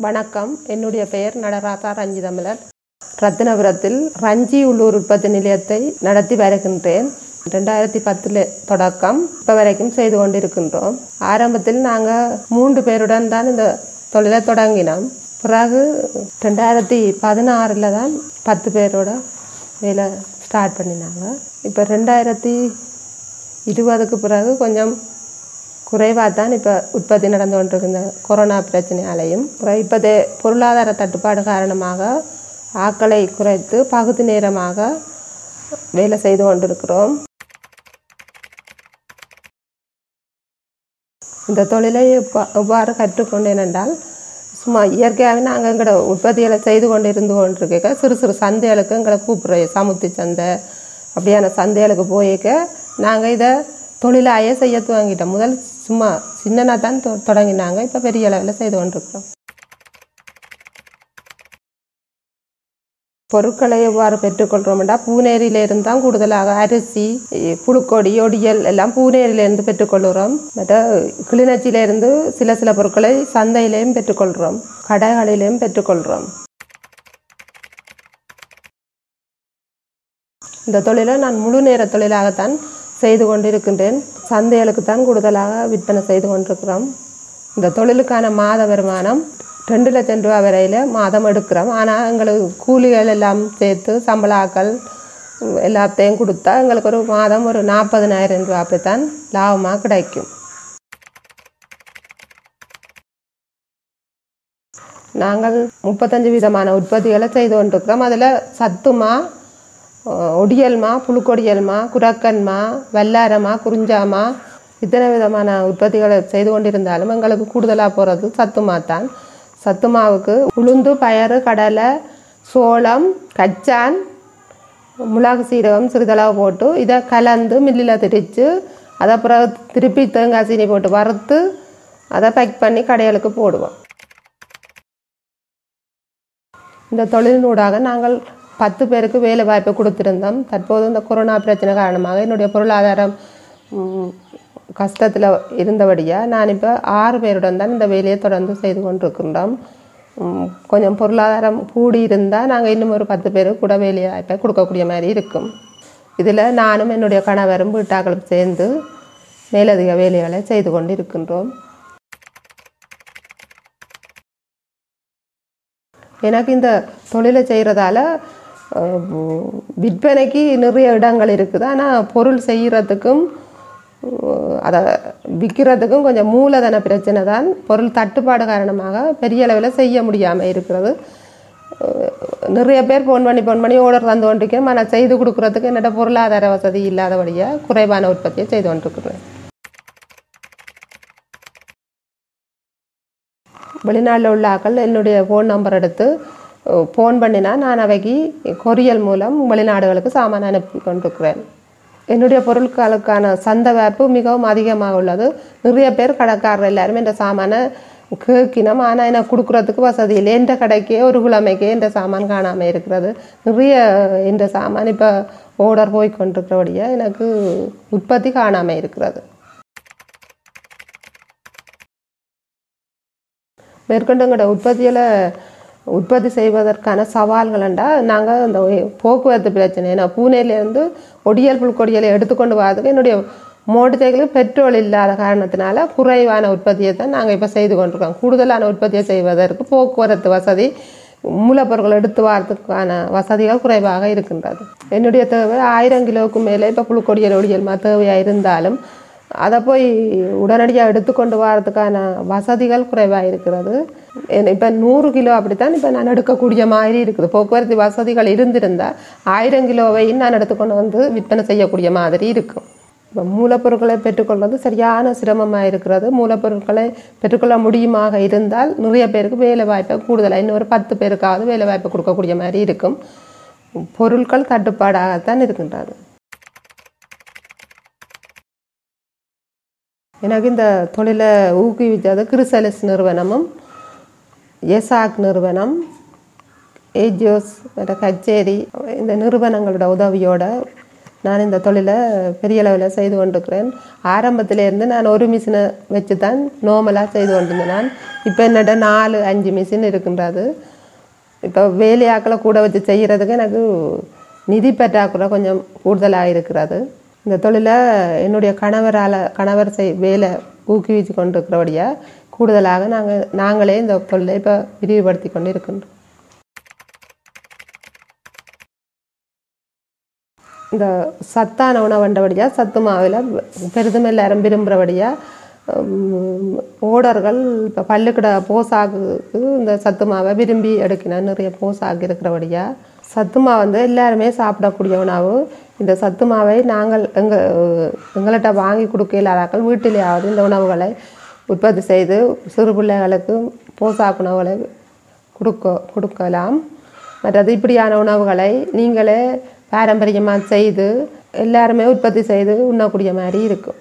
வணக்கம். என்னுடைய பெயர் நடராசா ரஞ்சிதமலர் ரத்தினபுரத்தில் ரஞ்சி உள்ளூர் உற்பத்தி நிலையத்தை நடத்தி வருகின்றேன். ரெண்டாயிரத்தி பத்தில் தொடக்கம். இப்போ வரைக்கும் செய்து கொண்டிருக்கின்றோம். ஆரம்பத்தில் நாங்கள் மூன்று பேருடன் தான் இந்த தொழிலை தொடங்கினோம். பிறகு ரெண்டாயிரத்தி பதினாறில் தான் பத்து பேரோட வேலை ஸ்டார்ட் பண்ணினாங்க. இப்போ ரெண்டாயிரத்தி இருபதுக்கு பிறகு கொஞ்சம் குறைவாக தான் இப்போ உற்பத்தி நடந்து கொண்டிருக்கு கொரோனா பிரச்சனையாலையும் இப்போ பொருளாதார தட்டுப்பாடு காரணமாக ஆக்களை குறைத்து பகுதி நேரமாக வேலை செய்து கொண்டிருக்கிறோம். இந்த தொழிலை இப்போ எவ்வாறு கற்றுக்கொண்டேன் என்றால் சும்மா இயற்கையாகவே நாங்கள் எங்களோட உற்பத்திகளை செய்து கொண்டு இருந்து கொண்டிருக்க சிறு சிறு சந்தைகளுக்கு எங்களை கூப்பிடுறோம். சமுத்தி சந்தை அப்படியான சந்தைகளுக்கு போயிருக்க நாங்கள் இதை தொழிலாயே செய்ய துவங்கிட்டோம் முதல் சும்மா சின்னனா தான் தொ- தொடங்கினாங்க. இப்போ பெரிய அளவில் செய்து கொண்டிருக்கிறோம். பொருட்களை எவ்வாறு பெற்றுக்கொள்கிறோம்டா பூனேரியிலிருந்து தான் கூடுதலாக அரிசி புழுக்கொடி ஒடியல் எல்லாம் பூனேரியிலிருந்து பெற்றுக்கொள்கிறோம் மற்ற கிளிநொச்சியிலிருந்து சில சில பொருட்களை சந்தையிலையும் பெற்றுக்கொள்கிறோம் கடைகளிலையும் பெற்றுக்கொள்கிறோம் இந்த தொழிலை நான் முழு நேர தொழிலாகத்தான் செய்து கொண்டிருக்கின்றேன். சந்தைகளுக்கு தான் கூடுதலாக விற்பனை செய்து கொண்டிருக்கிறோம். இந்த தொழிலுக்கான மாத வருமானம் ரெண்டு லட்சம் ரூபா வரையில் மாதம் எடுக்கிறோம். ஆனால் எங்களுக்கு கூலிகள் எல்லாம் சேர்த்து சம்பளாக்கள் எல்லாத்தையும் கொடுத்தா எங்களுக்கு ஒரு மாதம் ஒரு நாற்பதனாயிரம் ரூபா அப்படித்தான் லாபமாக கிடைக்கும். நாங்கள் முப்பத்தஞ்சு விதமான உற்பத்திகளை செய்து கொண்டிருக்கிறோம். அதில் சத்துமா ஒடியல்மா புழுக்கொடியல்மா குரக்கன்மா வல்லாரமா குறிஞ்சாமா இத்தனை விதமான உற்பத்திகளை செய்து கொண்டிருந்தாலும் எங்களுக்கு கூடுதலாக போகிறது சத்துமா தான். சத்துமாவுக்கு உளுந்து பயறு கடலை சோளம் கச்சான் மிளகு சீரகம் சிறிதளவு போட்டு இதை கலந்து மில்லில் திரித்து அதை அப்புறம் திருப்பி தேங்காய் சீனி போட்டு வறுத்து அதை பேக் பண்ணி கடைகளுக்கு போடுவோம். இந்த தொழிலினூடாக நாங்கள் பத்து பேருக்கு வேலை வாய்ப்பு கொடுத்துருந்தோம். தற்போது இந்த கொரோனா பிரச்சனை காரணமாக என்னுடைய பொருளாதாரம் கஷ்டத்தில் இருந்தபடியாக நான் இப்போ ஆறு பேருடன் தான் இந்த வேலையை தொடர்ந்து செய்து கொண்டிருக்கின்றோம். கொஞ்சம் பொருளாதாரம் கூடி இருந்தால் நாங்கள் இன்னும் ஒரு பத்து பேருக்கு கூட வேலை வாய்ப்பை கொடுக்கக்கூடிய மாதிரி இருக்கும். இதில் நானும் என்னுடைய கணவரும் வீட்டாக்களும் சேர்ந்து மேலதிக வேலைகளை செய்து கொண்டு இருக்கின்றோம் எனக்கு இந்த தொழிலை செய்கிறதால விற்பனைக்கு நிறைய இடங்கள் இருக்குது. ஆனால் பொருள் செய்கிறதுக்கும் அதை விற்கிறதுக்கும் கொஞ்சம் மூலதன பிரச்சனை தான். பொருள் தட்டுப்பாடு காரணமாக பெரிய அளவில் செய்ய முடியாமல் இருக்கிறது. நிறைய பேர் ஃபோன் பண்ணி ஃபோன் பண்ணி ஆர்டர் தந்து கொண்டிருக்கேன். ஆனால் செய்து கொடுக்குறதுக்கு என்னோட பொருளாதார வசதி இல்லாதபடியாக குறைவான உற்பத்தியை செய்து கொண்டிருக்கிறேன். வெளிநாட்டில் உள்ள ஆக்கள் என்னுடைய ஃபோன் நம்பர் எடுத்து ஃபோன் பண்ணினா நான் அவைக்கு கொரியல் மூலம் வெளிநாடுகளுக்கு சாமான் அனுப்பி கொண்டிருக்கிறேன். என்னுடைய பொருட்களுக்கான சந்தை வாய்ப்பு மிகவும் அதிகமாக உள்ளது. நிறைய பேர் கடைக்காரர் எல்லாருமே இந்த சாமானை கேட்கினோம் ஆனால் எனக்கு கொடுக்குறதுக்கு வசதி இல்லை. எந்த கடைக்கே ஒரு கிழமைக்கே இந்த சாமான் காணாமல் இருக்கிறது. நிறைய இந்த சாமான் இப்போ ஓடர் போய் கொண்டிருக்கிறபடியே எனக்கு உற்பத்தி காணாமல் இருக்கிறது. மேற்கொண்டு எங்களோட உற்பத்தியில் உற்பத்தி செய்வதற்கான சவால்கள் என்றால் நாங்கள் இந்த போக்குவரத்து பிரச்சனை. ஏன்னா பூனேலேருந்து ஒடியல் புல்கொடியலை எடுத்துக்கொண்டு வரதுக்கு என்னுடைய மோட்டர் சைக்கிளுக்கு பெட்ரோல் இல்லாத காரணத்தினால குறைவான உற்பத்தியை தான் நாங்கள் இப்போ செய்து கொண்டிருக்கோம். கூடுதலான உற்பத்தியை செய்வதற்கு போக்குவரத்து வசதி மூலப்பொருட்கள் எடுத்து வரதுக்கான வசதிகள் குறைவாக இருக்கின்றது. என்னுடைய தேவை ஆயிரம் கிலோவுக்கு மேலே இப்போ புழுக்கொடியல் ஒடியல் தேவையாக இருந்தாலும் அதை போய் உடனடியாக எடுத்துக்கொண்டு வரதுக்கான வசதிகள் குறைவாக இருக்கிறது. இப்போ நூறு கிலோ அப்படித்தான் இப்போ நான் எடுக்கக்கூடிய மாதிரி இருக்குது. போக்குவரத்து வசதிகள் இருந்திருந்தால் ஆயிரம் கிலோவையும் நான் எடுத்துக்கொண்டு வந்து விற்பனை செய்யக்கூடிய மாதிரி இருக்கும். இப்போ மூலப்பொருட்களை பெற்றுக்கொள்வது சரியான சிரமமாக இருக்கிறது. மூலப்பொருட்களை பெற்றுக்கொள்ள முடியுமாக இருந்தால் நிறைய பேருக்கு வேலை வாய்ப்பை கூடுதலாக இன்னொரு பத்து பேருக்காவது வேலை வாய்ப்பை கொடுக்கக்கூடிய மாதிரி இருக்கும். பொருட்கள் தட்டுப்பாடாகத்தான் இருக்கின்றது. எனக்கு இந்த தொழிலை ஊக்குவித்தது கிறிசலஸ் நிறுவனமும் எசாக் நிறுவனம் ஏஜியோஸ் கச்சேரி இந்த நிறுவனங்களோட உதவியோட நான் இந்த தொழிலை பெரிய அளவில் செய்து கொண்டிருக்கிறேன். ஆரம்பத்திலேருந்து நான் ஒரு மிஷினை வச்சு தான் நோமலாக செய்து கொண்டிருந்தேன். நான் இப்போ என்னட்ட நாலு அஞ்சு மிஷின் இருக்கின்றது. இப்போ வேலையாக்களை கூட வச்சு செய்கிறதுக்கு எனக்கு நிதி பற்றாக்குறை கொஞ்சம் கூடுதலாக இருக்கிறது. இந்த தொழிலை என்னுடைய கணவரால் கணவர் செய் வேலை ஊக்குவிச்சு கொண்டு இருக்கிறபடியாக கூடுதலாக நாங்கள் நாங்களே இந்த தொழிலை இப்போ விரிவுபடுத்தி கொண்டு இருக்கின்றோம் இந்த சத்தான உணவுண்டபடியாக சத்து மாவில் பெரிதும் எல்லாரும் விரும்புகிறபடியாக ஓடர்கள் இப்போ பள்ளிக்கிட போசாக்கு இந்த சத்து மாவை விரும்பி எடுக்கணும் நிறைய போசாக்கு இருக்கிறபடியாக சத்து மாவு வந்து எல்லாருமே சாப்பிடக்கூடிய உணவு. இந்த சத்து மாவை நாங்கள் எங்கள் எங்கள்கிட்ட வாங்கி கொடுக்க இல்லாதாக்கள் வீட்டிலேயாவது இந்த உணவுகளை உற்பத்தி செய்து சிறு பிள்ளைகளுக்கு போசாக்கு உணவுகளை கொடுக்க கொடுக்கலாம். மற்றது இப்படியான உணவுகளை நீங்களே பாரம்பரியமாக செய்து எல்லாருமே உற்பத்தி செய்து உண்ணக்கூடிய மாதிரி இருக்கும்